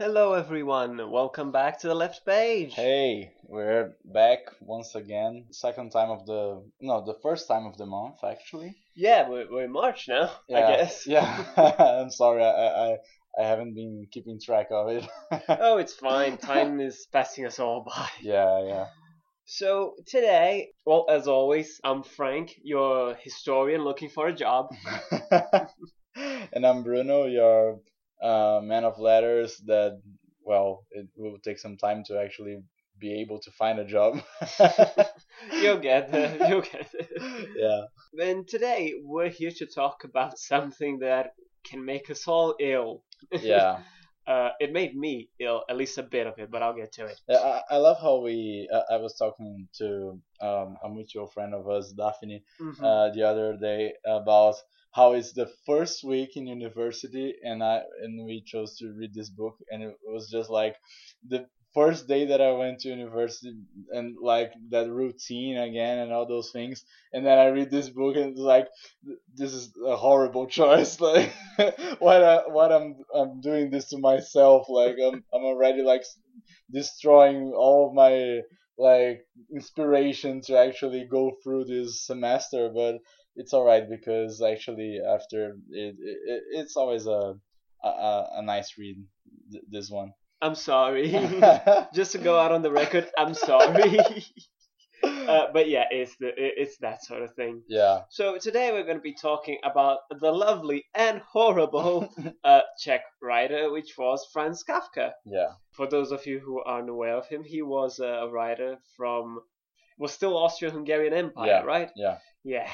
Hello, everyone. Welcome back to the left page. Hey, we're back once again. Second time of the no, the first time of the month actually. Yeah, we're, we're in March now, Yeah, I guess. Yeah, I'm sorry, I, I I haven't been keeping track of it. Oh, it's fine. Time is passing us all by. yeah, yeah. So, today, well, as always, I'm Frank, your historian looking for a job. and I'm Bruno, your uh, man of letters. That well, it will take some time to actually be able to find a job. You'll get there. You'll get there. yeah. And today, we're here to talk about something that can make us all ill. Yeah. Uh, it made me ill, at least a bit of it, but I'll get to it. Yeah, I, I love how we. Uh, I was talking to um, a mutual friend of us, Daphne, Mhm. uh, the other day about how it's the first week in university, and I and we chose to read this book, and it was just like the first day that I went to university, and like that routine again, and all those things, and then I read this book, and it's like this is a horrible choice. Like what I, what I'm I'm doing this to myself. Like I'm I'm already like destroying all of my like inspiration to actually go through this semester, but it's all right because actually after it, it it's always a a, a nice read th- this one. I'm sorry. Just to go out on the record, I'm sorry. uh, but yeah, it's the it's that sort of thing. yeah. So today we're going to be talking about the lovely and horrible uh, Czech writer, which was Franz Kafka. Yeah. For those of you who aren't aware of him, he was a writer from was still Austro-Hungarian Empire, Yeah. right? Yeah. Yeah,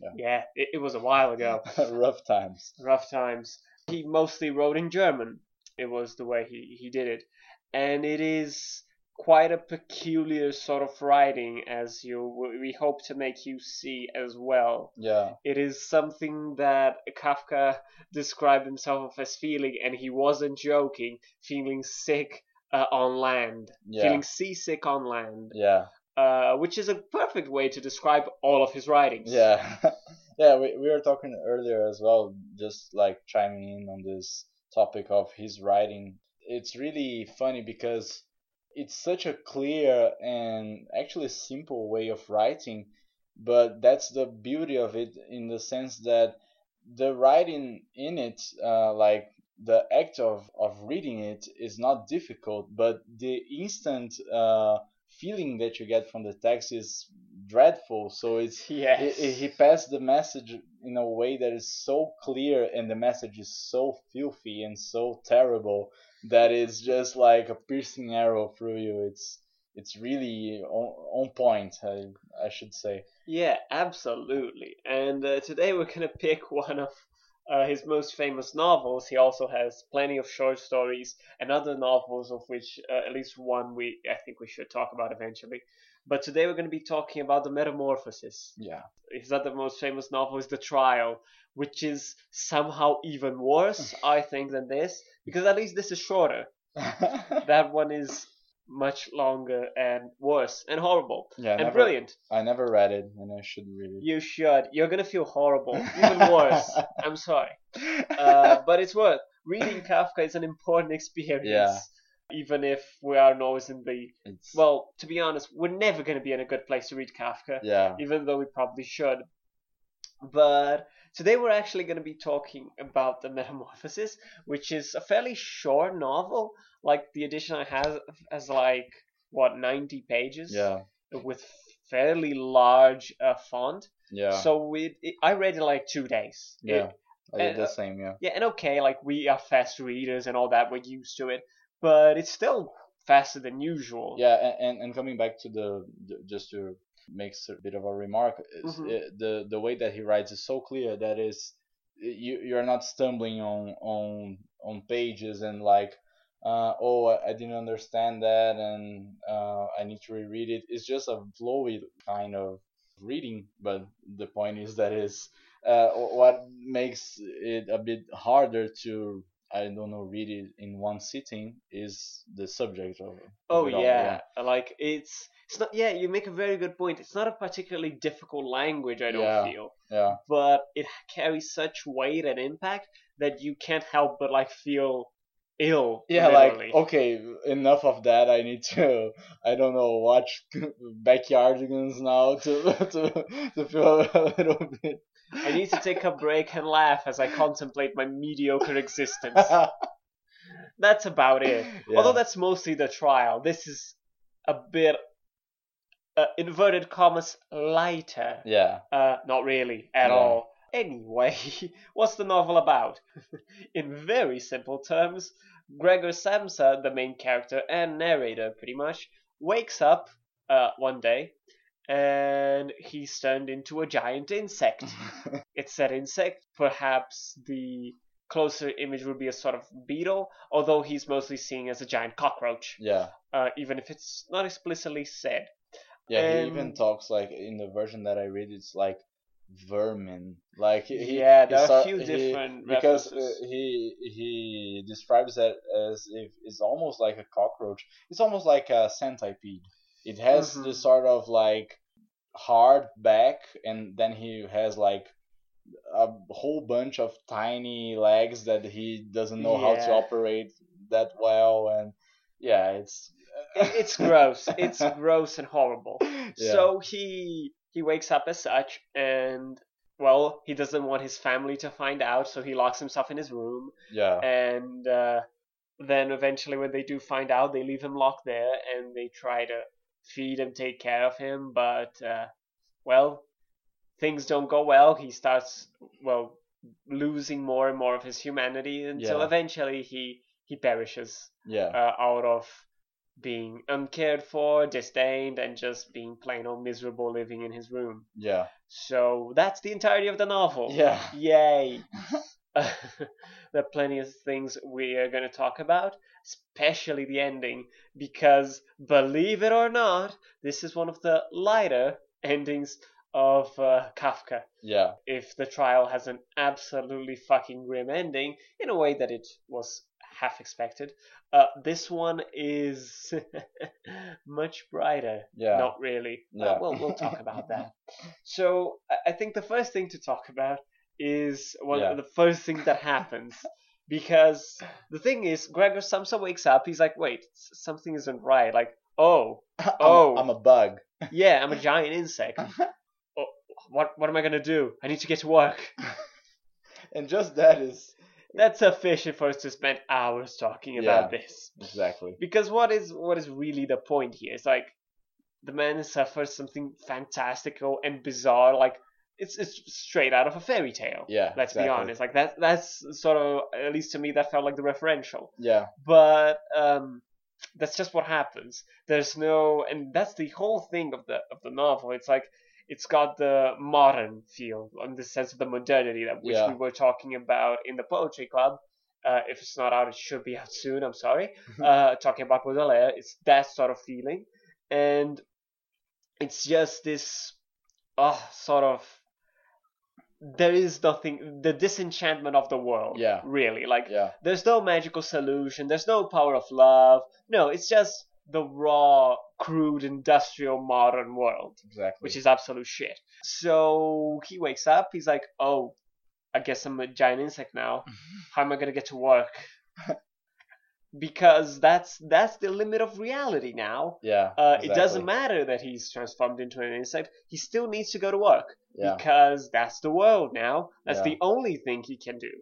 Yeah. yeah. It, it was a while ago. Rough times. rough times. He mostly wrote in German. It was the way he, he did it. And it is quite a peculiar sort of writing, as you we hope to make you see as well. Yeah. It is something that Kafka described himself as feeling, and he wasn't joking, feeling sick uh, on land, Yeah. feeling seasick on land, Yeah. uh, which is a perfect way to describe all of his writings. Yeah. yeah, we, we were talking earlier as well, just like chiming in on this topic of his writing. It's really funny because it's such a clear and actually simple way of writing, but that's the beauty of it in the sense that the writing in it, uh, like the act of, of reading it, is not difficult, but the instant uh, feeling that you get from the text is dreadful. So it's Yes. he, he- he passed the message in a way that is so clear and the message is so filthy and so terrible that it's just like a piercing arrow through you it's it's really on, on point I, I should say Yeah, absolutely. And uh, today we're going to pick one of uh, his most famous novels. He also has plenty of short stories and other novels, of which uh, at least one we I think we should talk about eventually. But today we're going to be talking about the Metamorphosis. yeah His other most famous novel is The Trial, which is somehow even worse, I think, than this, because at least this is shorter. That one is much longer and worse and horrible yeah and never, brilliant. I never read it and I should read it You should. You're gonna feel horrible, even worse. I'm sorry, uh, but it's worth. Reading Kafka is an important experience. Yeah. Even if we aren't always in the it's, well, to be honest, we're never gonna be in a good place to read Kafka, yeah even though we probably should. But today we're actually going to be talking about the Metamorphosis, which is a fairly short novel. Like the edition I have has like what 90 pages yeah with fairly large uh, font. yeah So we, it, I read it in like two days. yeah It- I did and, the same yeah yeah, and okay, like we are fast readers and all that, we're used to it, but it's still faster than usual. Yeah, and, and, coming back to the, the just to make a bit of a remark, is, Mhm. uh, the the way that he writes is so clear that is you you're not stumbling on on on pages and like uh, oh I, I didn't understand that and uh, I need to reread it. It's just a flowy kind of reading, but the point is that is uh, what makes it a bit harder to I don't know read it in one sitting is the subject of it. Oh of it yeah, like it's it's not. Yeah, you make a very good point. It's not a particularly difficult language. I don't Yeah. feel, yeah. but it carries such weight and impact that you can't help but like feel ill. Yeah, literally. like okay, enough of that. I need to, I don't know, watch Backyardigans now to to to feel a little bit. I need to take a break and laugh as I contemplate my mediocre existence. That's about it. Yeah. Although that's mostly the trial. This is a bit uh, inverted commas lighter. yeah, Uh, not really at Yeah. all. Anyway, what's the novel about? In very simple terms, Gregor Samsa, the main character and narrator, pretty much, wakes up uh, one day and he's turned into a giant insect. it's that insect. Perhaps the closer image would be a sort of beetle, although he's mostly seen as a giant cockroach, yeah, uh, even if it's not explicitly said. yeah. he even talks like in the version that I read, it's like vermin. Like he, Yeah, he there are a few he- different because uh, he he describes that as if it's almost like a cockroach. It's almost like a centipede. It has Mhm. this sort of like hard back, and then he has like a whole bunch of tiny legs that he doesn't know how to operate that well, and yeah, it's it's gross. It's gross and horrible. Yeah. So he he wakes up as such, and well, he doesn't want his family to find out, so he locks himself in his room. yeah, And uh, then eventually, when they do find out, they leave him locked there, and they try to feed him, take care of him. But uh, well, things don't go well. He starts well losing more and more of his humanity until Yeah. eventually he he perishes yeah, uh, out of being uncared for, disdained, and just being plain old miserable living in his room. yeah, So that's the entirety of the novel. yeah. Yay! there are plenty of things we are going to talk about, especially the ending, because believe it or not, this is one of the lighter endings of uh, Kafka. Yeah, If the trial has an absolutely fucking grim ending, in a way that it was half expected, uh, this one is much brighter. yeah. Not really. Uh, Yeah. we'll, we'll talk about that. So I- I think the first thing to talk about is well, Yeah. the first thing that happens. Because the thing is, Gregor Samsa wakes up, he's like, wait, something isn't right. Like, oh, I'm, Oh. I'm a bug. yeah, I'm a giant insect. oh, what, what am I going to do? I need to get to work. and just that is That's sufficient for us to spend hours talking about this. exactly. Because what is what is really the point here? It's like the man suffers something fantastical and bizarre, like it's it's straight out of a fairy tale. Yeah, Let's be honest. Like that that's sort of at least to me that felt like the referential. Yeah, But um that's just what happens. There's no and that's the whole thing of the of the novel. It's like it's got the modern feel in the sense of the modernity that which Yeah. we were talking about in the poetry club. Uh, if it's not out, it should be out soon. I'm sorry. uh, talking about Baudelaire, it's that sort of feeling, and it's just this, oh, sort of. There is nothing. The disenchantment of the world. Yeah. Really, like yeah, there's no magical solution. There's no power of love. No, it's just the raw, crude, industrial, modern world, exactly. which is absolute shit. So he wakes up. He's like, "Oh, I guess I'm a giant insect now. How am I gonna get to work?" because that's that's the limit of reality now. yeah. Uh, exactly. It doesn't matter that he's transformed into an insect. He still needs to go to work Yeah, because that's the world now. That's Yeah. the only thing he can do.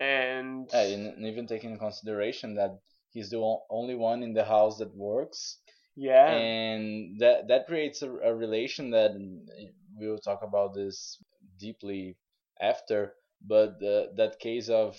And yeah and, even taking into consideration that he's the only one in the house that works, yeah, and that that creates a, a relation that we'll talk about this deeply after. But the, that case of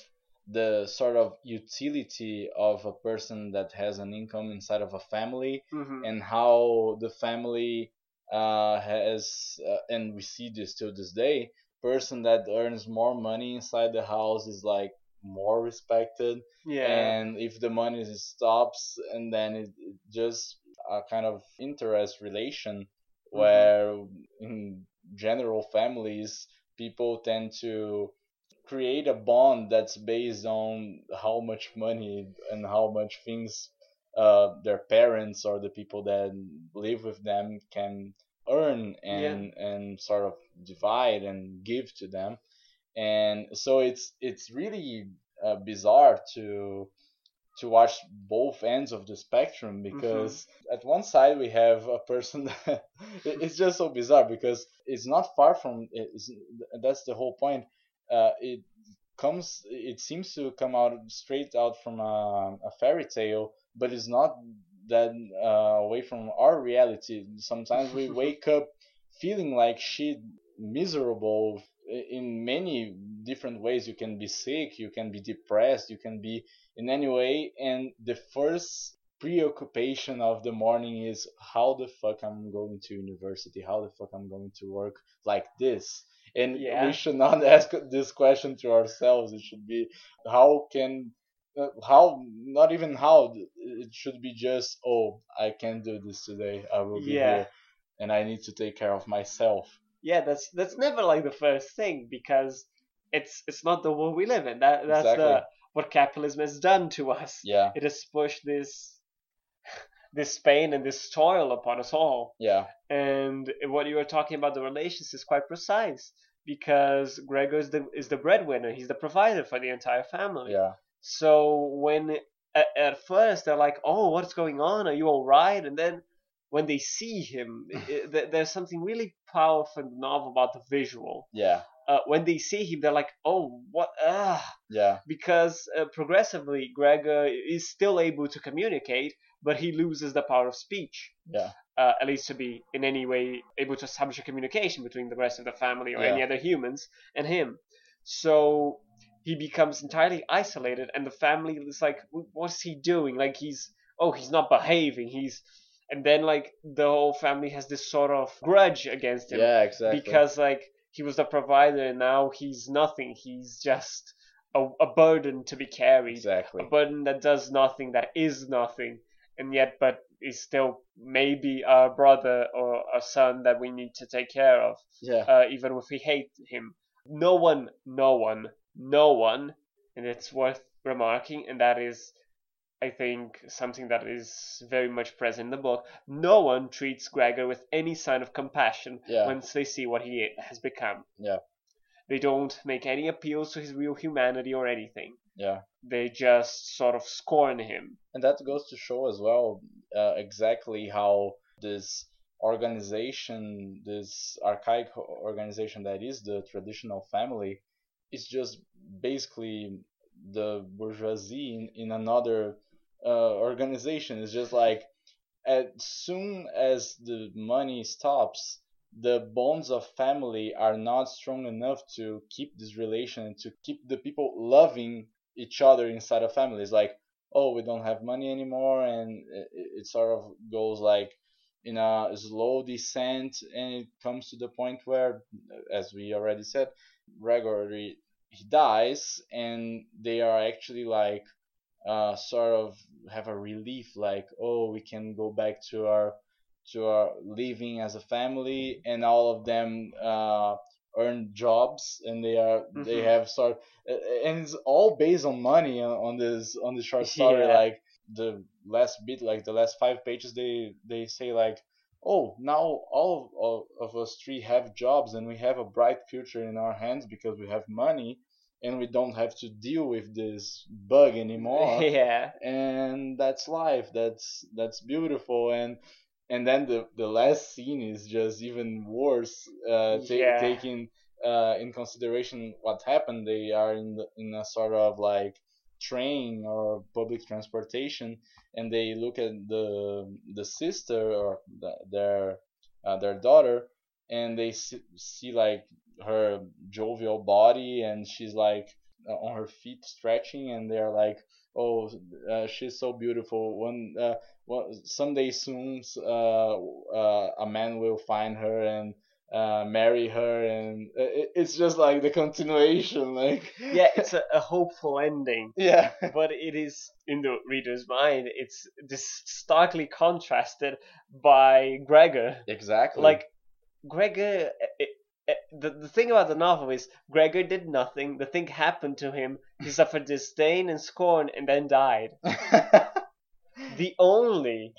the sort of utility of a person that has an income inside of a family mhm. and how the family uh, has, uh, and we see this till this day, person that earns more money inside the house is like more respected, yeah, and if the money stops, and then it, it just a kind of interest relation Mm-hmm. where in general families people tend to create a bond that's based on how much money and how much things uh, their parents or the people that live with them can earn and and sort of divide and give to them. And so it's it's really uh, bizarre to to watch both ends of the spectrum Mm-hmm. because at one side we have a person it- it's just so bizarre because it's not far from it's, that's the whole point uh, it comes it seems to come out straight out from a, a fairy tale but it's not that uh, away from our reality. Sometimes we wake up feeling like shit miserable in many different ways. You can be sick you can be depressed you can be in any way and the first preoccupation of the morning is how the fuck i'm going to university? How the fuck i'm going to work like this and Yeah. we should not ask this question to ourselves it should be how can uh, how not even how it should be just oh i can't do this today i will be Yeah. here and i need to take care of myself yeah, that's that's never like the first thing because it's it's not the world we live in. That that's Exactly. the what capitalism has done to us. yeah It has pushed this this pain and this toil upon us all. yeah And what you were talking about the relations is quite precise because Gregor is the is the breadwinner. He's the provider for the entire family. yeah So when at, at first they're like, "Oh, what's going on? Are you all right?" And then when they see him, i th- there's something really powerful and novel about the visual. yeah Uh, when they see him, they're like, "Oh, what? Ah!" yeah Because uh, progressively, Gregor is still able to communicate, but he loses the power of speech. yeah Uh, at least to be in any way able to establish a communication between the rest of the family or any other humans and him. So he becomes entirely isolated, and the family is like, "What's he doing? Like he's oh, he's not behaving. He's." And then like the whole family has this sort of grudge against him yeah exactly because like he was the provider, and now he's nothing. He's just a, a burden to be carried exactly a burden that does nothing, that is nothing, and yet but is still maybe a brother or a son that we need to take care of, yeah uh, even if we hate him. No one, no one, no one, and it's worth remarking, and that is, I think, something that is very much present in the book. No one treats Gregor with any sign of compassion Yeah. once they see what he has become. Yeah. They don't make any appeals to his real humanity or anything yeah they just sort of scorn him. and that goes to show as well uh, exactly how this organization this archaic organization that is the traditional family is just basically the bourgeoisie in, in another uh, organization it's just like as soon as the money stops the bonds of family are not strong enough to keep this relation to keep the people loving each other inside a family. It's like oh we don't have money anymore and it, it sort of goes like in a slow descent and it comes to the point where as we already said Gregory he dies and they are actually like uh, sort of have a relief like oh we can go back to our to our living as a family and all of them uh, earn jobs and they are they Mhm. have sort and it's all based on money on, on this on this short story Yeah. like the last bit like the last five pages they they say like oh now all of, all of us three have jobs and we have a bright future in our hands because we have money and we don't have to deal with this bug anymore yeah. and that's life that's that's beautiful and and then the the last scene is just even worse uh ta- Yeah. taking uh in consideration what happened they are in the, in a sort of like train or public transportation and they look at the the sister or the, their uh, their daughter and they see, see like her jovial body and she's like uh, on her feet stretching and they're like oh uh, she's so beautiful one uh, one someday soon uh, uh, a man will find her and uh, marry her and uh, it, it's just like the continuation like Yeah, it's a, a hopeful ending, yeah but it is in the reader's mind. It's this starkly contrasted by Gregor. exactly Like Gregor, it, Eh, the the thing about the novel is Gregor did nothing. The thing happened to him. He suffered disdain and scorn, and then died. The only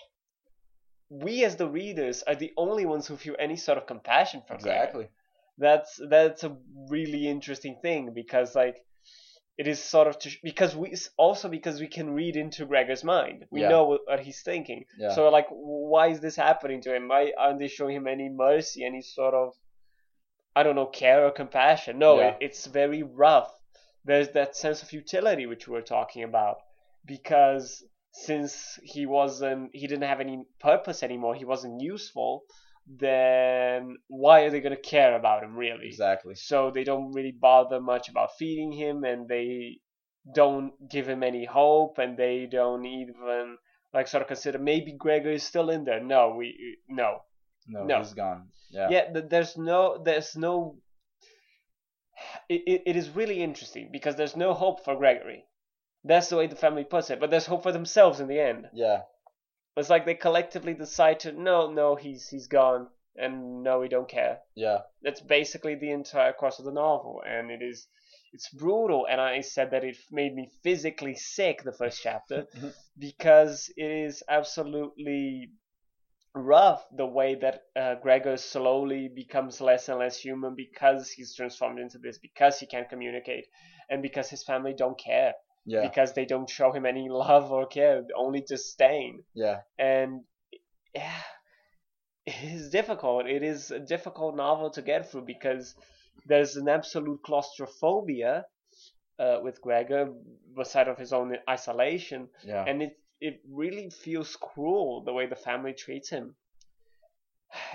we as the readers are the only ones who feel any sort of compassion for Gregor. exactly that's that's a really interesting thing because like it is sort of to, because we also because we can read into Gregor's mind. We Yeah. know what, what he's thinking. Yeah. So like, why is this happening to him? Why aren't they showing him any mercy, any sort of, I don't know, care or compassion? No, Yeah. it, it's very rough. There's that sense of utility which we were talking about, because since he wasn't, he didn't have any purpose anymore. He wasn't useful. Then why are they gonna care about him really? exactly. so they don't really bother much about feeding him and they don't give him any hope and they don't even like sort of consider maybe Gregor is still in there. No, we no. No, No. he's gone. Yeah. Yeah, th- there's no there's no it, it, it is really interesting because there's no hope for Gregory. That's the way the family puts it, but there's hope for themselves in the end. Yeah. It's like they collectively decide to no, no, he's he's gone and no, we don't care. Yeah. that's basically the entire course of the novel and it is it's brutal and i said that it made me physically sick the first chapter because it is absolutely rough the way that uh, gregor slowly becomes less and less human because he's transformed into this because he can't communicate and because his family don't care Yeah. because they don't show him any love or care only disdain Yeah. and yeah, it is difficult. It is a difficult novel to get through because there's an absolute claustrophobia uh, with Gregor, beside of his own isolation, Yeah. and it it really feels cruel the way the family treats him.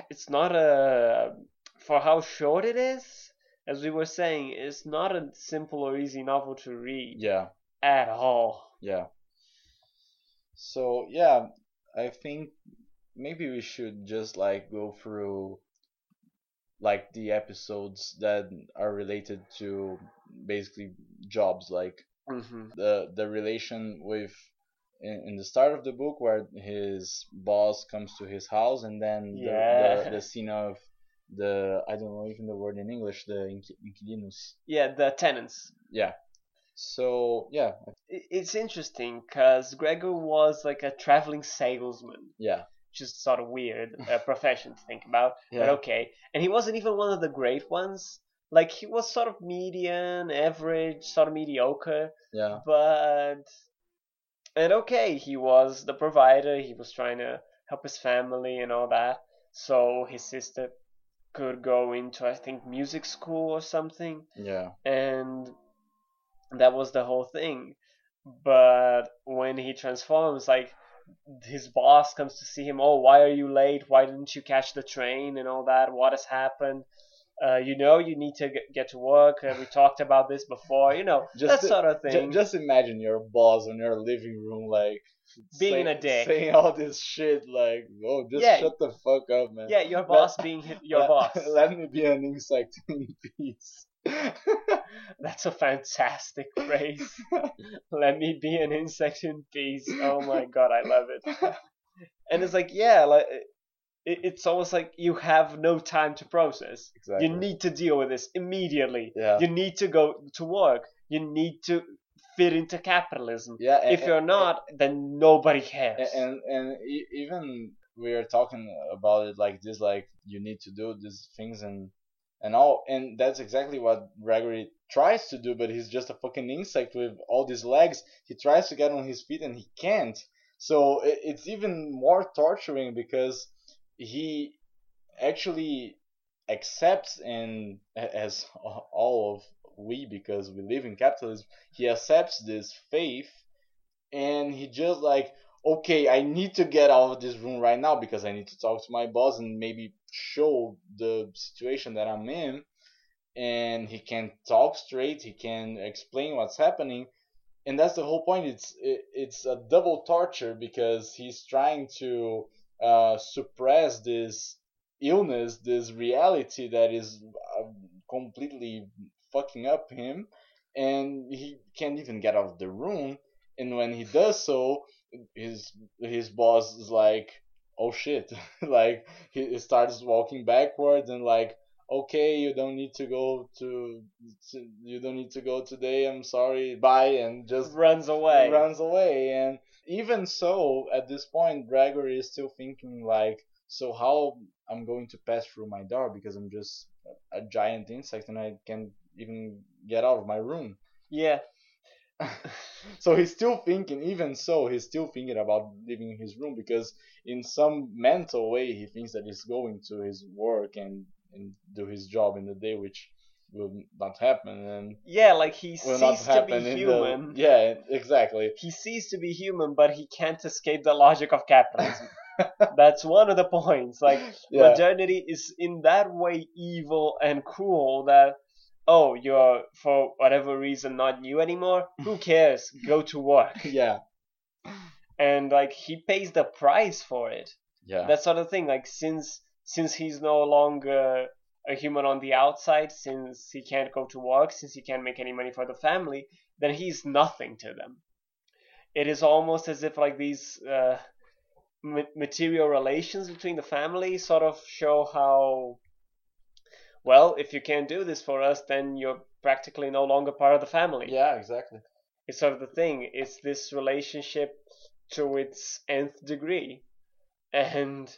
It's not a for how short it is. As we were saying, it's not a simple or easy novel to read yeah. at all. Yeah. So yeah, I think maybe we should just like go through like the episodes that are related to basically jobs like hmm the the relation with in, in the start of the book where his boss comes to his house and then the, Yeah. the, the scene of the I don't know even the word in English the inqui- inquilinos Yeah, the tenants. yeah so yeah It's interesting because Gregor was like a traveling salesman, yeah Just sort of weird uh, profession to think about, but okay. And he wasn't even one of the great ones. Like he was sort of median, average, sort of mediocre, yeah but and okay, he was the provider. He was trying to help his family and all that. So his sister could go into I think music school or something yeah and that was the whole thing. But when he transforms, like his boss comes to see him. Oh, why are you late? Why didn't you catch the train and all that? What has happened? Uh, you know, you need to get, get to work. Uh, we talked about this before. You know, Just that to- sort of thing. just imagine your boss in your living room, like Being saying, a dick. saying all this shit, like, "Oh, just Yeah. shut the fuck up, man." yeah, your boss being your let, boss. Let me be an insect in peace. That's a fantastic phrase. Let me be an insect in peace. Oh my god, I love it. And it's like, yeah, like it, it's almost like you have no time to process. exactly. You need to deal with this immediately. Yeah. You need to go to work. You need to fit into capitalism. yeah. and- if you're and- not, then nobody cares. and and even we are talking about it like this like you need to do these things and and all and that's exactly what gregory tries to do but he's just a fucking insect with all these legs he tries to get on his feet and he can't so it, it's even more torturing because he actually accepts and as all of we because we live in capitalism he accepts this faith and he just like okay i need to get out of this room right now because i need to talk to my boss and maybe show the situation that i'm in. And he can talk straight he can explain what's happening. And that's the whole point. It's it, it's a double torture because he's trying to uh, suppress this illness this reality that is uh, completely fucking up him and he can't even get out of the room. And when he does so his his boss is like oh shit. Like he starts walking backwards and like okay you don't need to go to, to you don't need to go today. I'm sorry. Bye. And just runs away. runs away. And even so at this point gregory is still thinking like so how i'm going to pass through my door because i'm just a giant insect and i can't even get out of my room Yeah, so he's still thinking. Even so, he's still thinking about leaving his room because in some mental way he thinks that he's going to his work and and do his job in the day, which will not happen and Yeah, like he ceased to be human. the yeah exactly. He ceased to be human, but he can't escape the logic of capitalism. That's one of the points. Like yeah. modernity is in that way evil and cruel that oh you're for whatever reason not you anymore? Who cares? Go to work. Yeah. And like he pays the price for it. Yeah. That sort of thing. Like since since he's no longer a human on the outside since he can't go to work since he can't make any money for the family then he's nothing to them it is almost as if like these uh, material relations between the family sort of show how well if you can't do this for us then you're practically no longer part of the family yeah exactly it's sort of the thing. It's this relationship to its nth degree. And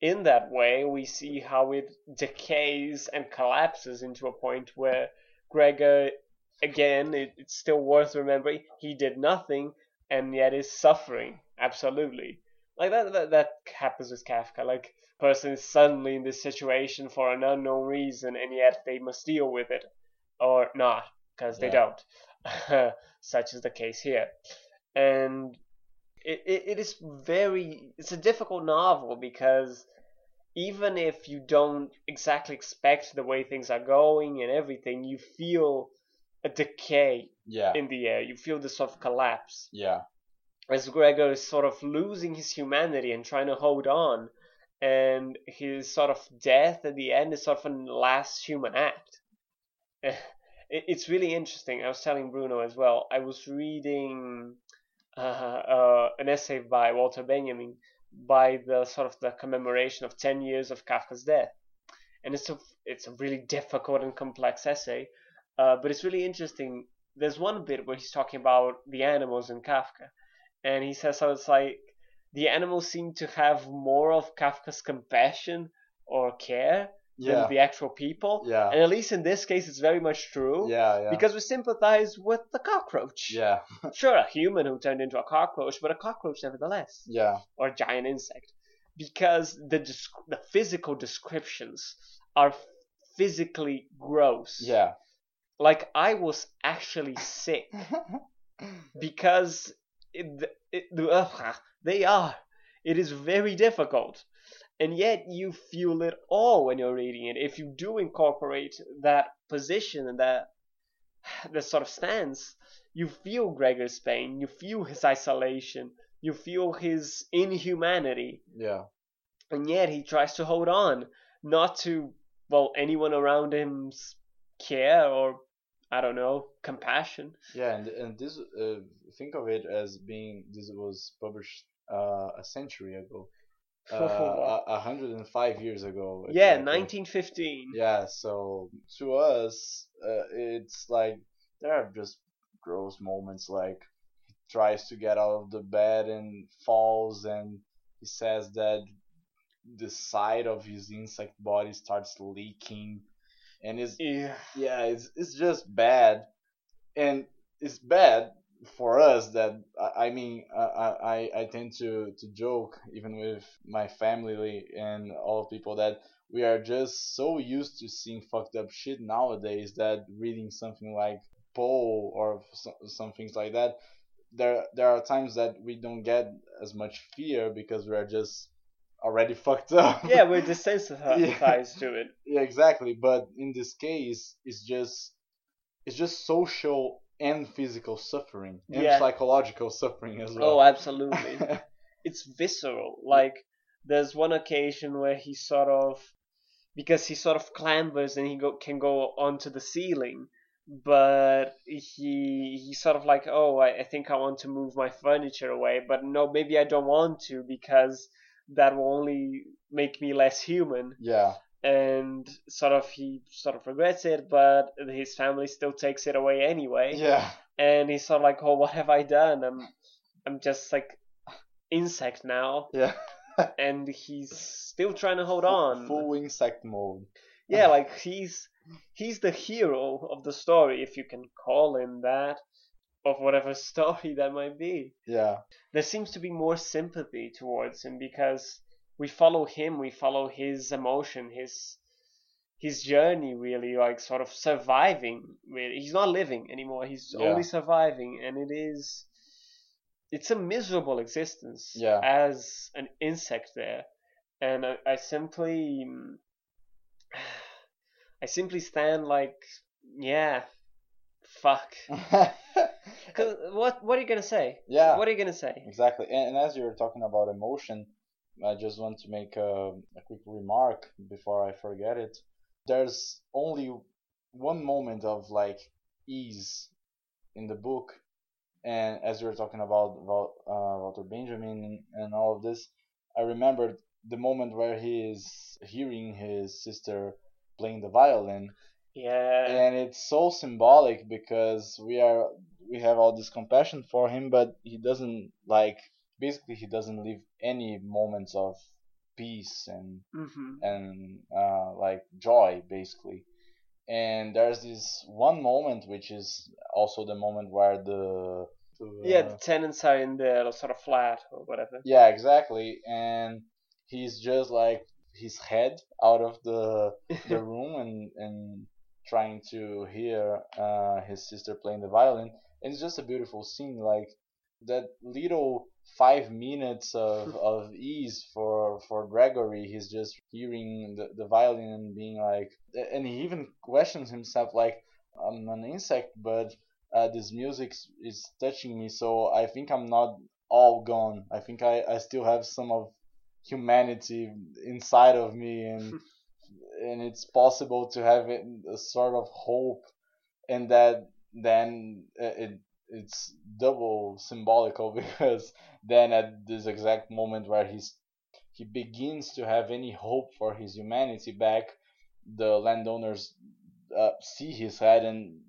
in that way, we see how it decays and collapses into a point where Gregor, again, it, it's still worth remembering, he did nothing and yet is suffering. Absolutely. Like that, that, that happens with Kafka. Like, person is suddenly in this situation for an unknown reason and yet they must deal with it. Or not, because they Yeah. don't. Such is the case here. And it, it, it is very it's a difficult novel because even if you don't exactly expect the way things are going and everything, you feel a decay yeah in the air. You feel this sort of collapse. yeah As Gregor is sort of losing his humanity and trying to hold on, and his sort of death at the end is sort of a last human act. It's really interesting. I was telling Bruno as well. I was reading uh, uh, an essay by Walter Benjamin by the sort of the commemoration of 10 years of Kafka's death. And it's a, it's a really difficult and complex essay, uh, but it's really interesting. There's one bit where he's talking about the animals in Kafka, and he says how it's like the animals seem to have more of Kafka's compassion or care yeah than the actual people. yeah And at least in this case, it's very much true. yeah yeah Because we sympathize with the cockroach. yeah Sure, a human who turned into a cockroach, but a cockroach nevertheless, yeah or a giant insect, because the desc- the physical descriptions are physically gross. yeah Like I was actually sick because it, it, ugh, they are. It is very difficult. And yet you feel it all when you're reading it. If you do incorporate that position and that that sort of stance, you feel Gregor's pain, you feel his isolation, you feel his inhumanity, yeah and yet he tries to hold on, not to well anyone around him's care or I don't know compassion. Yeah, and and this uh, think of it as being this was published uh, a century ago, uh, a a hundred and five years ago. Yeah, exactly. 1915. Yeah, so to us, uh, it's like there are just gross moments like he tries to get out of the bed and falls, and he says that the side of his insect body starts leaking, and it's Yeah. yeah, it's it's just bad, and it's bad for us that I, mean I, I I tend to to joke even with my family and all people that we are just so used to seeing fucked up shit nowadays that reading something like Poe or some, some things like that there there are times that we don't get as much fear because we are just already fucked up Yeah, we're desensitized to it. yeah, exactly. But in this case, it's just it's just social and physical suffering and Yeah. psychological suffering as well. Oh, absolutely. it's visceral. Like there's one occasion where he sort of because he sort of clambers and he go, can go onto the ceiling, but he he sort of like oh I, I think I want to move my furniture away, but no maybe I don't want to because that will only make me less human. yeah, And sort of he sort of regrets it, but his family still takes it away anyway yeah, and he's sort of like, "Oh, what have I done? I'm, I'm just like insect now," yeah. and he's still trying to hold on. Full insect mode. Yeah, like he's he's the hero of the story, if you can call him that. of whatever story that might be. Yeah. There seems to be more sympathy towards him because we follow him, we follow his emotion, his his journey really like sort of surviving really he's not living anymore he's Yeah. only surviving and it is it's a miserable existence Yeah. as an insect there and I, I simply I simply stand like yeah fuck 'Cause what what are you gonna say yeah. what are you gonna say Exactly. And, and as you were talking about emotion, I just want to make a, a quick remark before I forget it. There's only one moment of like ease in the book, and as we were talking about about uh, Walter Benjamin and all of this, I remembered the moment where he is hearing his sister playing the violin, yeah. And it's so symbolic because we are we have all this compassion for him but he doesn't like basically he doesn't leave any moments of peace and hmm and uh, like joy basically. And there's this one moment which is also the moment where the yeah uh, the tenants are in the sort of flat or whatever. Yeah exactly. And he's just like his head out of the the room and and trying to hear uh, his sister playing the violin. And it's just a beautiful scene, like that little five minutes of, of ease for for Gregory. He's just hearing the, the violin and being like, and he even questions himself like, I'm an insect, but uh, this music is touching me, so I think I'm not all gone. I think I, I still have some of humanity inside of me and and it's possible to have it, a sort of hope and that then uh, it it's double symbolical because then at this exact moment where he's he begins to have any hope for his humanity back. The landowners uh, see his head and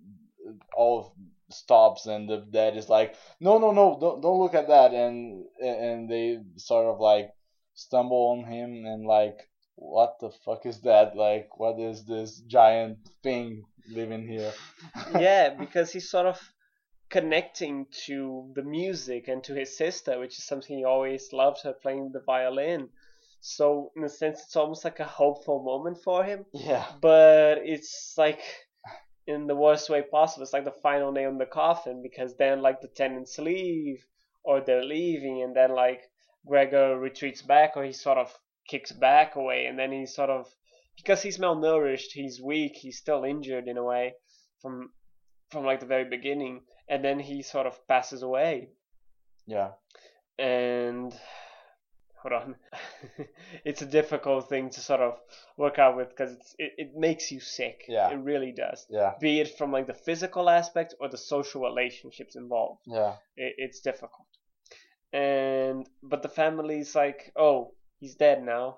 all stops and the dad is like no no no don't, don't look at that and and they sort of like stumble on him and like what the fuck is that? Like what is this giant thing living here? Yeah, because he's sort of connecting to the music and to his sister, which is something he always loved her playing the violin. So in a sense, it's almost like a hopeful moment for him, yeah but it's like in the worst way possible. It's like the final nail in the coffin because then like the tenants leave or they're leaving, and then like Gregor retreats back or he sort of kicks back away, and then he sort of because he's malnourished, he's weak, he's still injured in a way from from like the very beginning, and then he sort of passes away. yeah And hold on, it's a difficult thing to sort of work out with because it it makes you sick. Yeah. it really does. yeah Be it from like the physical aspect or the social relationships involved, yeah it, it's difficult. And but the family's like, oh, he's dead now.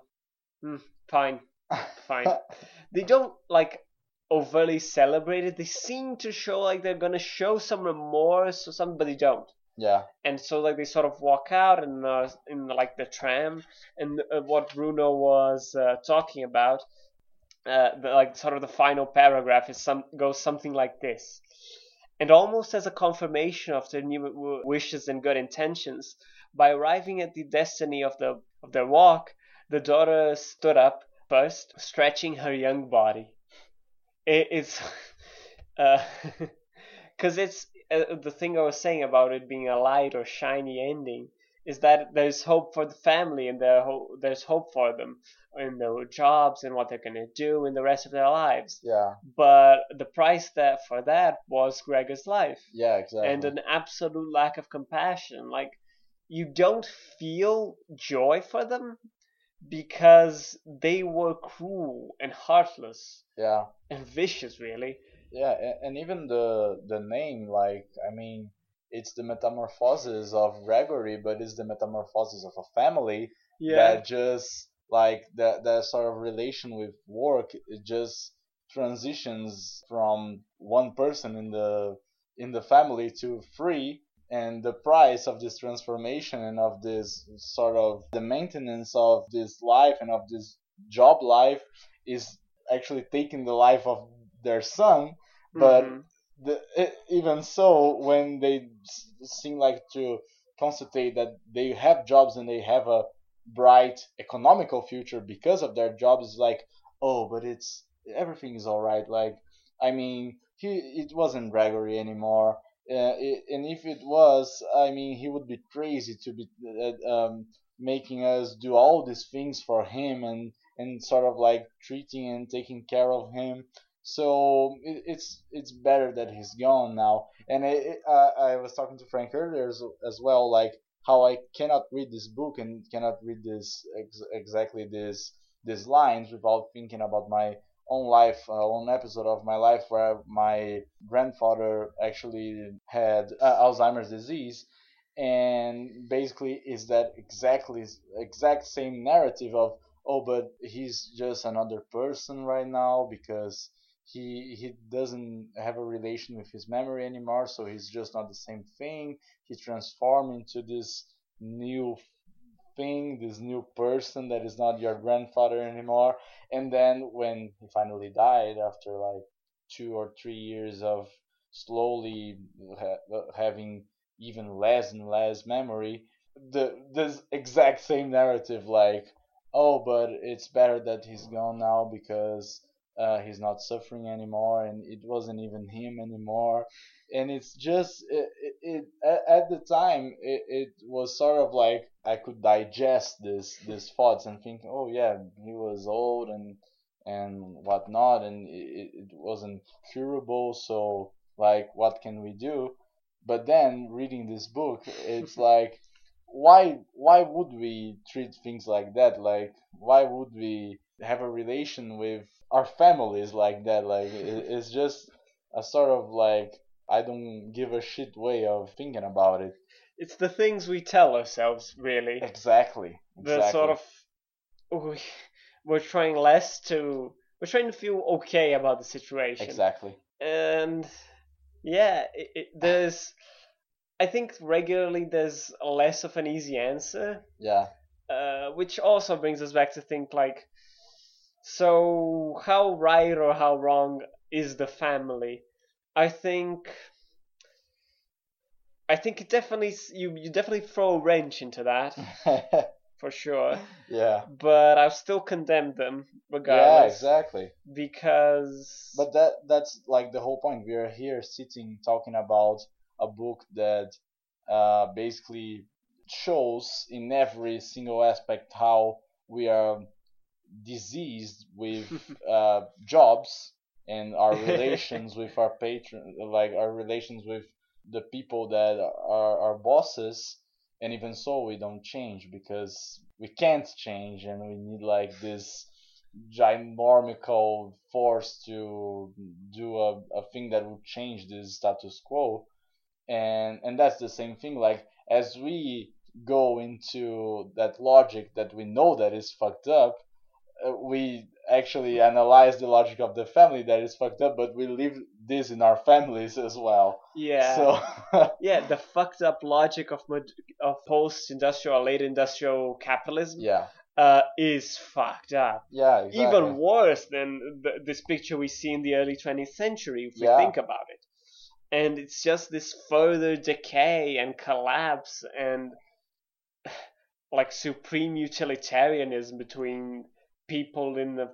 Hmm, fine, fine. they don't like overtly celebrated. They seem to show like they're gonna show some remorse or something, but they don't. yeah And so like they sort of walk out and uh, in like the tram, and uh, what Bruno was uh, talking about, uh, the, like sort of the final paragraph is some goes something like this. And almost as a confirmation of their new wishes and good intentions, by arriving at the destiny of the of their walk, the daughter stood up first, stretching her young body. It, it's because it's uh, the thing I was saying about it being a light or shiny ending is that there's hope for the family and there ho- there's hope for them in their jobs and what they're gonna do in the rest of their lives. yeah But the price that for that was Gregor's life yeah exactly and an absolute lack of compassion. Like you don't feel joy for them because they were cruel and heartless yeah and vicious, really. Yeah, and, and even the the name, like I mean, it's the metamorphosis of Gregory, but it's the metamorphosis of a family yeah. that just like that that sort of relation with work. It just transitions from one person in the in the family to three, and the price of this transformation and of this sort of the maintenance of this life and of this job life is actually taking the life of their son but Mhm. the, it, even so, when they s- seem like to constatate that they have jobs and they have a bright economical future because of their jobs, like, oh, but it's everything is all right. Like, I mean, he it wasn't Gregory anymore. Uh, it, and if it was, I mean, he would be crazy to be uh, um, making us do all these things for him and and sort of like treating and taking care of him. So it, it's it's better that he's gone now. And it, it, uh, I was talking to Frank earlier as, as well, like how I cannot read this book and cannot read this ex- exactly this these lines without thinking about my own life, uh, episode of my life where my grandfather actually had uh, Alzheimer's disease, and basically is that exactly exact same narrative of oh, but he's just another person right now because he he doesn't have a relation with his memory anymore, so he's just not the same thing. He transformed into this new thing, this new person that is not your grandfather anymore. And then when he finally died after like two or three years of slowly ha- having even less and less memory, the this exact same narrative like, oh, but it's better that he's gone now because uh, he's not suffering anymore, and it wasn't even him anymore. And it's just it, it, it at, the time it, it was sort of like I could digest this these thoughts and think, oh yeah, he was old and and whatnot, and it, it wasn't curable. So like, what can we do? But then reading this book, it's like, why why would we treat things like that? Like, why would we have a relation with our families like that? Like, it, it's just a sort of like I don't give a shit way of thinking about it. It's the things we tell ourselves, really. Exactly. The sort of we, we're trying less to we're trying to feel okay about the situation. Exactly. And yeah, it, it, there's I think regularly there's less of an easy answer, Yeah. uh, which also brings us back to think like, so how right or how wrong is the family? I think. I think it definitely you you definitely throw a wrench into that for sure, yeah. but I'll still condemn them regardless. Yeah, exactly. because But that that's like the whole point. We are here sitting talking about a book that uh, basically shows in every single aspect how we are diseased with uh, jobs and our relations with our patron, like our relations with the people that are our bosses. And even so, we don't change because we can't change, and we need like this ginormical force to do a, a thing that would change this status quo. And and that's the same thing. Like as we go into that logic that we know that is fucked up we actually analyze the logic of the family that is fucked up but we leave this in our families as well yeah. so yeah, the fucked up logic of mod- of post-industrial or late industrial capitalism yeah uh, is fucked up. yeah exactly. Even worse than the, this picture we see in the early 20th century, if we Yeah. think about it. And it's just this further decay and collapse and like supreme utilitarianism between people in the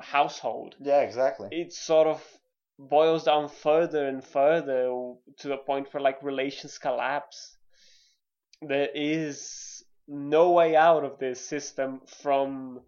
household. yeah exactly It sort of boils down further and further to the point where like relations collapse. There is no way out of this system from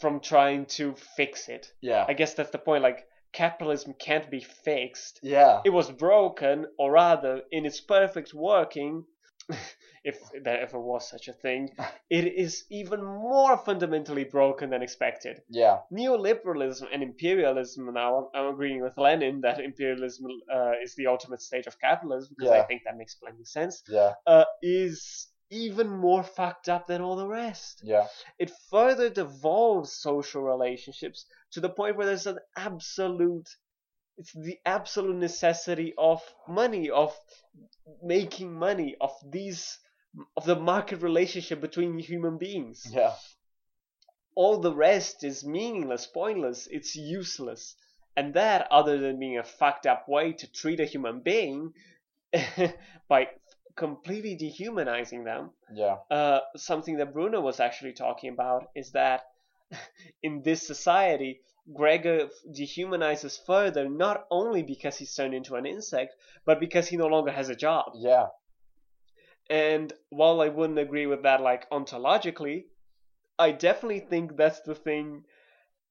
from trying to fix it. yeah I guess that's the point. Like capitalism can't be fixed. yeah It was broken, or rather, in its perfect working, if there ever was such a thing, it is even more fundamentally broken than expected. Yeah. Neoliberalism and imperialism now I'm, I'm agreeing with lenin that imperialism uh, is the ultimate stage of capitalism because i think that makes plenty of sense yeah. uh, is even more fucked up than all the rest. Yeah. It further devolves social relationships to the point where there's an absolute it's the absolute necessity of money of making money of these of the market relationship between human beings yeah all the rest is meaningless, pointless, it's useless. And that, other than being a fucked up way to treat a human being by completely dehumanizing them, Yeah. uh, something that Bruno was actually talking about is that in this society, Gregor dehumanizes further not only because he's turned into an insect, but because he no longer has a job. Yeah. And while I wouldn't agree with that, like ontologically, I definitely think that's the thing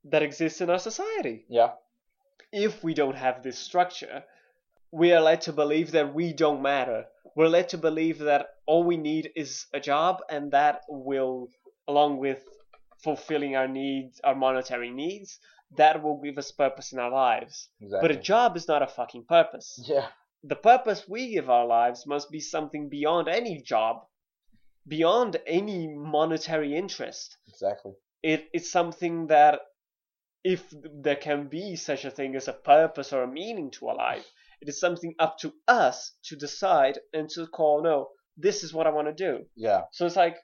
that exists in our society. Yeah. If we don't have this structure, we are led to believe that we don't matter. We're led to believe that all we need is a job, and that will, along with fulfilling our needs, our monetary needs, that will give us purpose in our lives. Exactly. But a job is not a fucking purpose yeah. The purpose we give our lives must be something beyond any job, beyond any monetary interest. Exactly. It, it's something that, if there can be such a thing as a purpose or a meaning to a life, it is something up to us to decide and to call, no, this is what I want to do. Yeah. So it's like,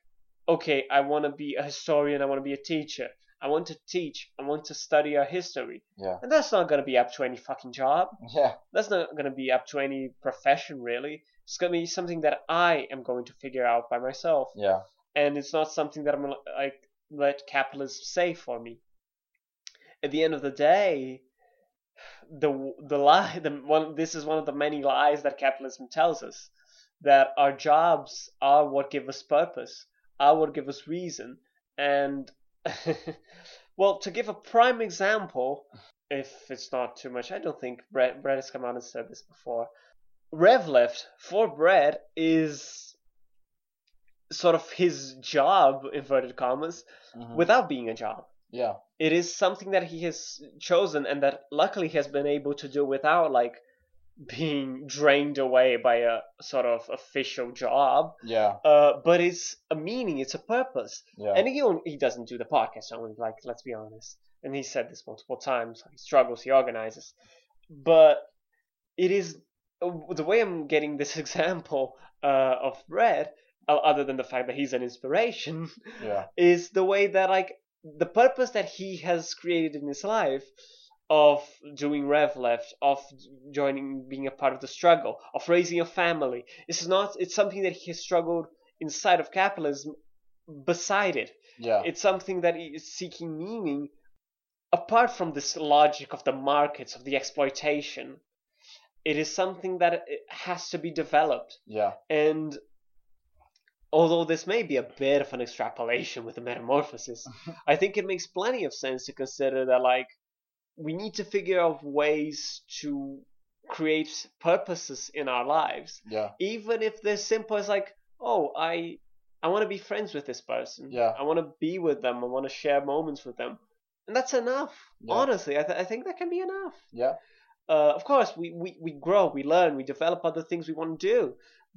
okay, I want to be a historian, I want to be a teacher. I want to teach, I want to study our history. Yeah. And that's not going to be up to any fucking job Yeah. that's not going to be up to any profession really it's going to be something that i am going to figure out by myself Yeah. and it's not something that i'm going to like let capitalists say for me at the end of the day the the lie the one this is one of the many lies that capitalism tells us that our jobs are what give us purpose are what give us reason and well to give a prime example if it's not too much. I don't think Brett, Brett has come out and said this before. Revleft for Brett is sort of his job, inverted commas, Mhm. without being a job. Yeah. It is something that he has chosen and that luckily he has been able to do without like being drained away by a sort of official job. Yeah. Uh, but it's a meaning, it's a purpose. Yeah. And he only, he doesn't do the podcast only, like let's be honest. And he said this multiple times. He struggles, he organizes, but it is uh, the way I'm getting this example uh, of uh, other than the fact that he's an inspiration, yeah. is the way that like the purpose that he has created in his life of doing Rev Left, of joining, being a part of the struggle, of raising a family. This is not. It's something that he has struggled inside of capitalism, beside it. Yeah. It's something that that is seeking meaning apart from this logic of the markets, of the exploitation. It is something that it has to be developed. Yeah. And although this may be a bit of an extrapolation with the metamorphosis, I think it makes plenty of sense to consider that, like, we need to figure out ways to create purposes in our lives, Yeah. even if they're simple as like, oh, I I want to be friends with this person. Yeah. I want to be with them. I want to share moments with them, and that's enough. Yeah. Honestly, I, th- I think that can be enough. Yeah. Uh, of course, we, we, we grow, we learn, we develop other things we want to do,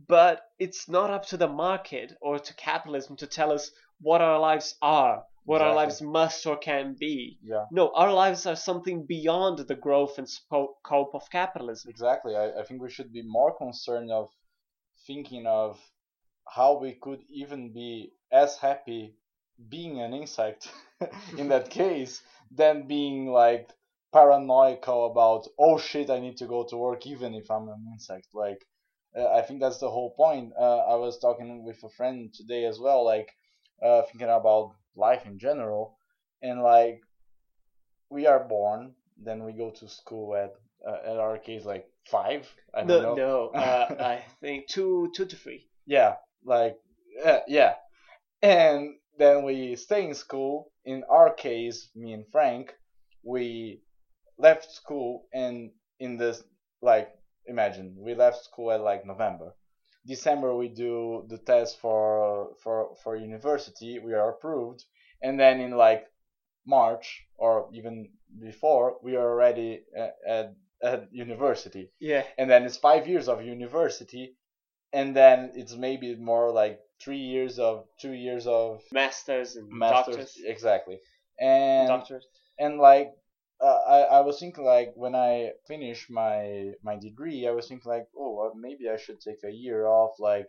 but it's not up to the market or to capitalism to tell us what our lives are, what our lives must or can be. Yeah. No, our lives are something beyond the growth and scope of capitalism. Exactly. I, I think we should be more concerned of thinking of how we could even be as happy being an insect in that case than being like paranoical about oh shit I need to go to work even if I'm an insect like uh, I think that's the whole point uh, I was talking with a friend today as well like uh, thinking about life in general. And like we are born then we go to school at uh, at our case like five? I don't No, know. no uh, I think two, two to three. yeah like uh, yeah. And then we stay in school. In our case me and frank we left school and in this like imagine we left school at like november december we do the test for for for university we are approved and then in like march or even before we are already at, at, at university Yeah, and then it's five years of university and then it's maybe more like three years of two years of masters and masters doctors. exactly and Doctors. and like uh, I, I was thinking like when I finished my my degree I was thinking like oh well, maybe I should take a year off like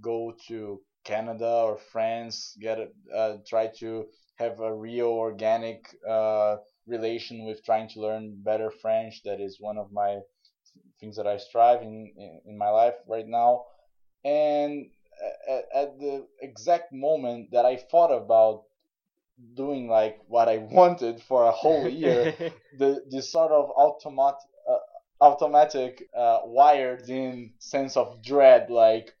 go to Canada or France get a, uh, try to have a real organic uh, relation with trying to learn better French. That is one of my things that I strive in in, in my life right now. And at, at the exact moment that I thought about doing like what I wanted for a whole year, the the sort of automat uh, automatic uh, wired in sense of dread, like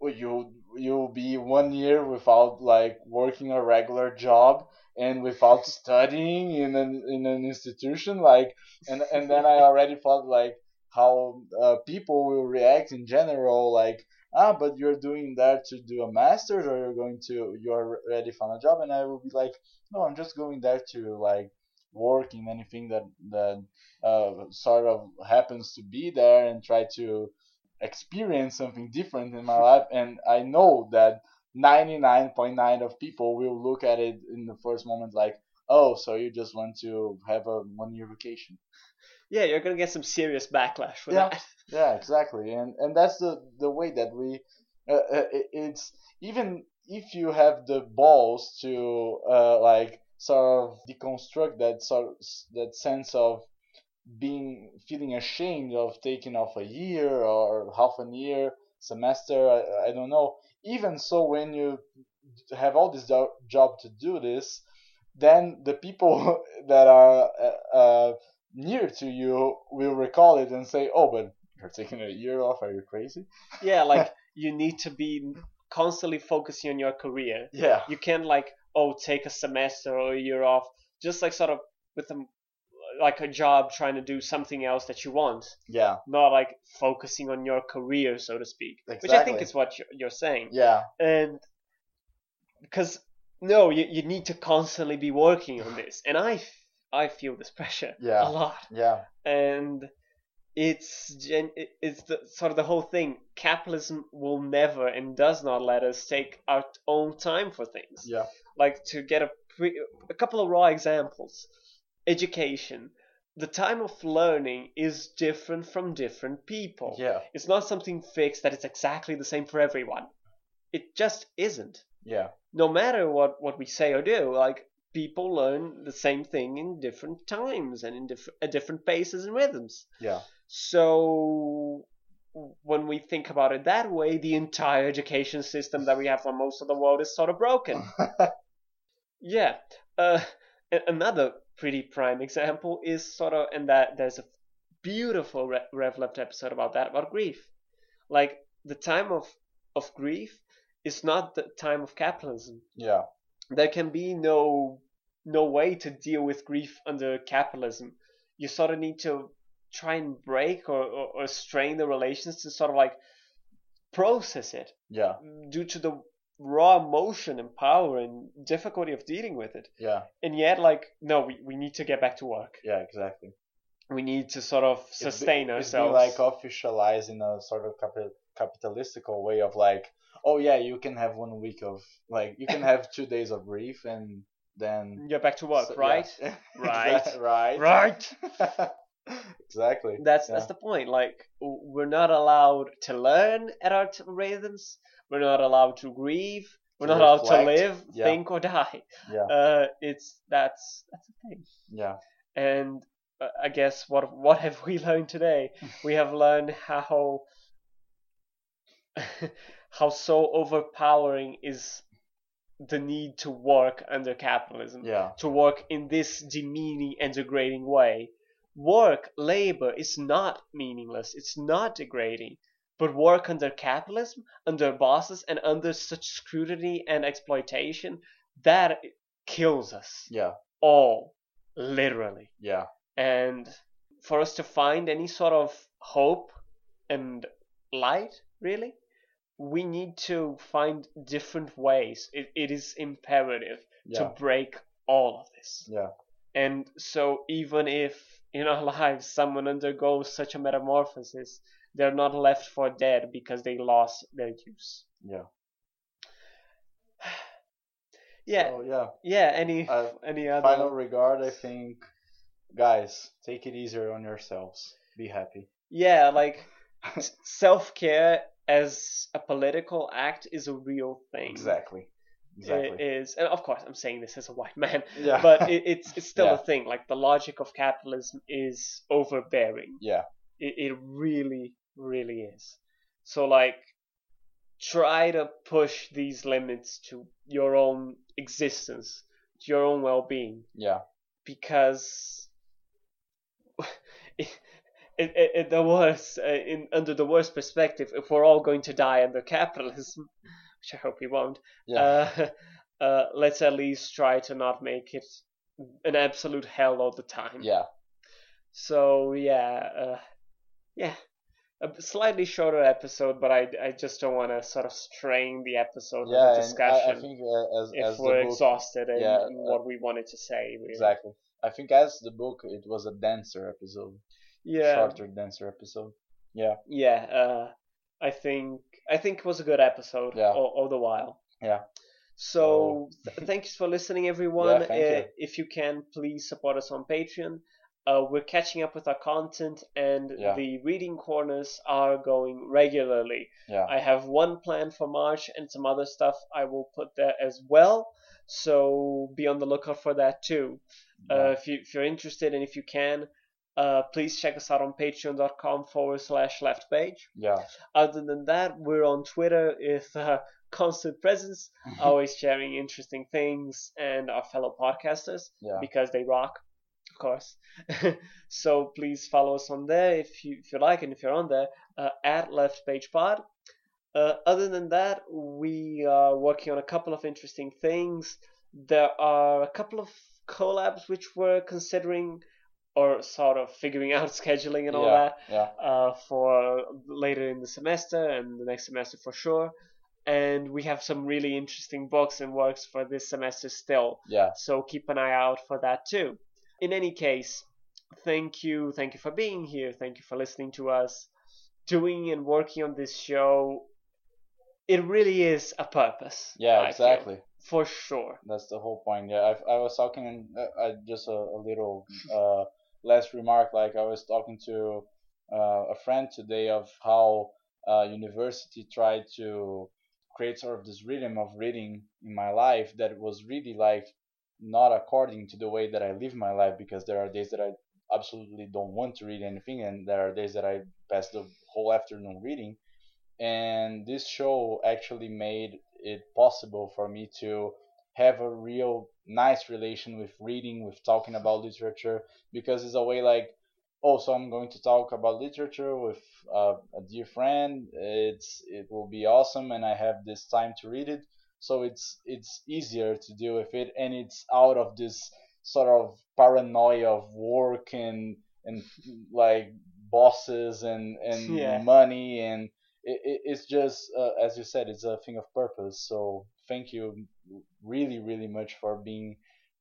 you you'll be one year without like working a regular job and without studying in an in an institution, like and and then I already thought like how uh, people will react in general, like ah, but you're doing that to do a master's or you're going to, you already found a job. And I will be like, no, I'm just going there to like work in anything that, that uh, sort of happens to be there and try to experience something different in my life. And I know that 99.9 of people will look at it in the first moment like, oh, so you just want to have a one year vacation. Yeah, you're gonna get some serious backlash for Yeah. that. Yeah, exactly, and and that's the the way that we. Uh, uh, it- it's even if you have the balls to uh, like sort of deconstruct that sort of, that sense of being feeling ashamed of taking off a year or half a year semester I, I don't know even so when you have all this jo- job to do this then the people that are uh, uh, near to you will recall it and say oh but you're taking a year off. Are you crazy? Yeah, like you need to be constantly focusing on your career. yeah. You can't like oh take a semester or a year off, just like sort of with a like a job trying to do something else that you want, yeah. Not like focusing on your career, so to speak. Which I think is what you're, you're saying. yeah. And because no you, you need to constantly be working on this. And I, I feel this pressure Yeah. a lot. Yeah. And it's gen- it's the sort of the whole thing. Capitalism will never and does not let us take our own time for things. Yeah. Like to get a pre- a couple of raw examples. Education. The time of learning is different from different people. Yeah. It's not something fixed that it's exactly the same for everyone. It just isn't yeah. No matter what what we say or do like people learn the same thing in different times and in diff- at different paces and rhythms. Yeah. So when we think about it that way the entire education system that we have for most of the world is sort of broken. Yeah. Uh, another pretty prime example is sort of and that there's a beautiful Re- rev left episode about that about grief. Like the time of of grief is not the time of capitalism yeah there can be no no way to deal with grief under capitalism. You sort of need to try and break or, or, or strain the relations to sort of like process it yeah due to the raw emotion and power and difficulty of dealing with it. yeah And yet, like, no, we, we need to get back to work. yeah exactly We need to sort of It's be- sustain it's ourselves. like officialized in a sort of capi- capitalistical way of like oh yeah you can have one week of like you can have two days of grief and then Get back to work, so- right? yeah. Right. Right Right. exactly That's Yeah. that's the point. Like we're not allowed to learn at our t- rhythms. We're not allowed to grieve. We're To not allowed to live, Yeah. think, or die. yeah Uh, it's that's that's the thing. yeah And uh, I guess what what have we learned today? we have learned how how so overpowering is the need to work under capitalism yeah to work in this demeaning and degrading way. Work, labor is not meaningless, it's not degrading. But work under capitalism, under bosses, and under such scrutiny and exploitation, that kills us yeah all, literally. yeah And for us to find any sort of hope and light, really, we need to find different ways. It, it is imperative yeah to break all of this. yeah And so, even if in our lives someone undergoes such a metamorphosis, they're not left for dead because they lost their use. yeah Yeah, so yeah yeah. Any Uh, any other? final regard i think guys take it easier on yourselves be happy Yeah, like self care as a political act is a real thing. exactly exactly. is, and of course I'm saying this as a white man, yeah. but it, it's it's still Yeah. a thing. Like the logic of capitalism is overbearing. yeah, It, it really, really is. So like, try to push these limits to your own existence, to your own well-being, yeah, because it, it, it, the worst, uh, in under the worst perspective, if we're all going to die under capitalism, which I hope we won't, yeah, uh, uh, let's at least try to not make it an absolute hell all the time. yeah, So yeah, uh, yeah, a slightly shorter episode, but I, I just don't want to sort of strain the episode yeah. And discussion I, I think uh, as if as we're book, exhausted in, yeah, in uh, what we wanted to say. Really. exactly. I think as the book, it was a denser episode, Yeah. shorter, denser episode. Yeah, Yeah. Uh, I think I think it was a good episode. Yeah. All, all the while. Yeah. So th- thanks for listening, everyone. Yeah, thank uh, you. If you can, please support us on Patreon. Uh, we're catching up with our content, and Yeah. the reading corners are going regularly. yeah, I have one plan for March and some other stuff I will put there as well. So be on the lookout for that too. Uh, if, you, if you're interested and if you can, uh, please check us out on patreon.com forward slash left page. yeah. Other than that, we're on Twitter with uh, constant presence, always sharing interesting things and our fellow podcasters yeah. because they rock, of course. so please follow us on there if you if you like and if you're on there uh, at Left Page Pod. Uh, other than that, we are working on a couple of interesting things. There are a couple of collabs which we're considering or sort of figuring out scheduling and all yeah, that yeah, uh, for later in the semester and the next semester for sure. And we have some really interesting books and works for this semester still. yeah. So keep an eye out for that too. In any case, thank you. Thank you for being here. Thank you for listening to us. Doing and working on this show, it really is a purpose. Yeah, I feel, exactly. for sure. That's the whole point. Yeah, I, I was talking uh, uh, just a, a little uh, last remark. Like I was talking to uh, a friend today of how uh, university tried to create sort of this rhythm of reading in my life that was really like not according to the way that I live my life because there are days that I absolutely don't want to read anything and there are days that I pass the whole afternoon reading and this show actually made it possible for me to have a real nice relation with reading with talking about literature because it's a way like oh so i'm going to talk about literature with uh, a dear friend it's it will be awesome and i have this time to read it so it's it's easier to deal with it and it's out of this sort of paranoia of work and and like bosses and and Yeah. money and it, it, it's just uh, as you said it's a thing of purpose so thank you really really much for being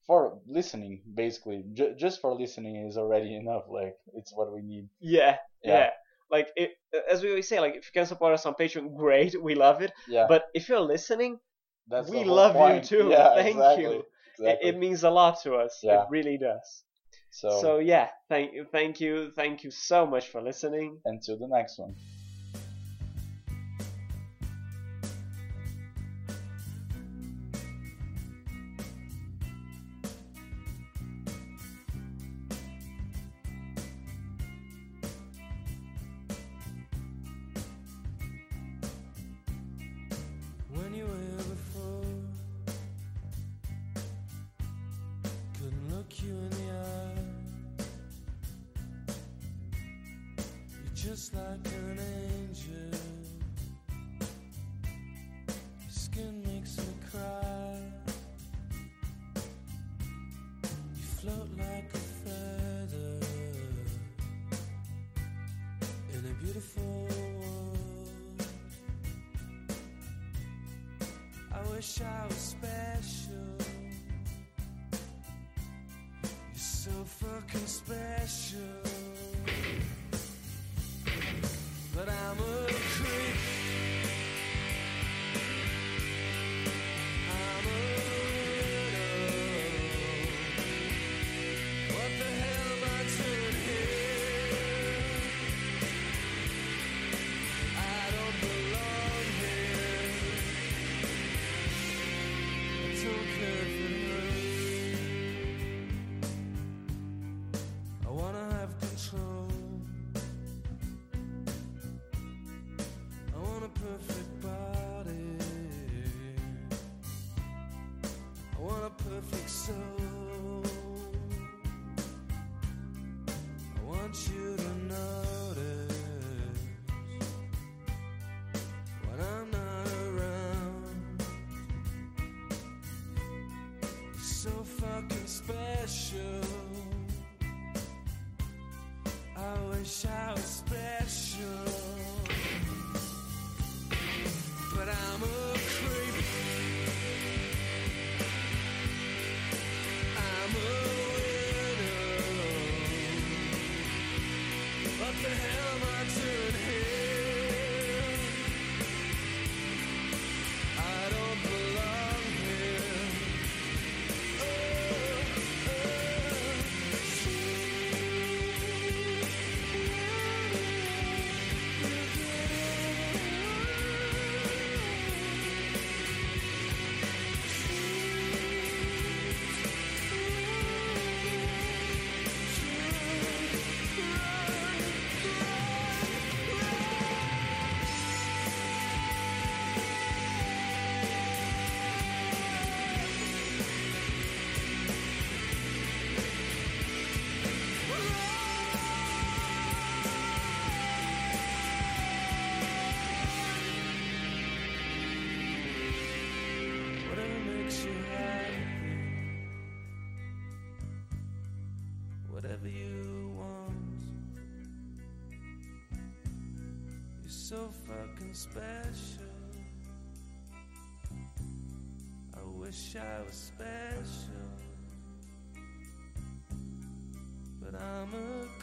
for listening basically J- just for listening is already enough like it's what we need Yeah, yeah. Yeah. Like it, as we always say, like if you can support us on Patreon, great, we love it. yeah But if you're listening, that's we love you too. yeah Thank exactly, you. it, exactly. it means a lot to us. Yeah. It really does. so, So yeah, thank you, thank you, thank you so much for listening. until the next one wish I was special. You're so fucking special. Special. I wish I was special, but I'm a.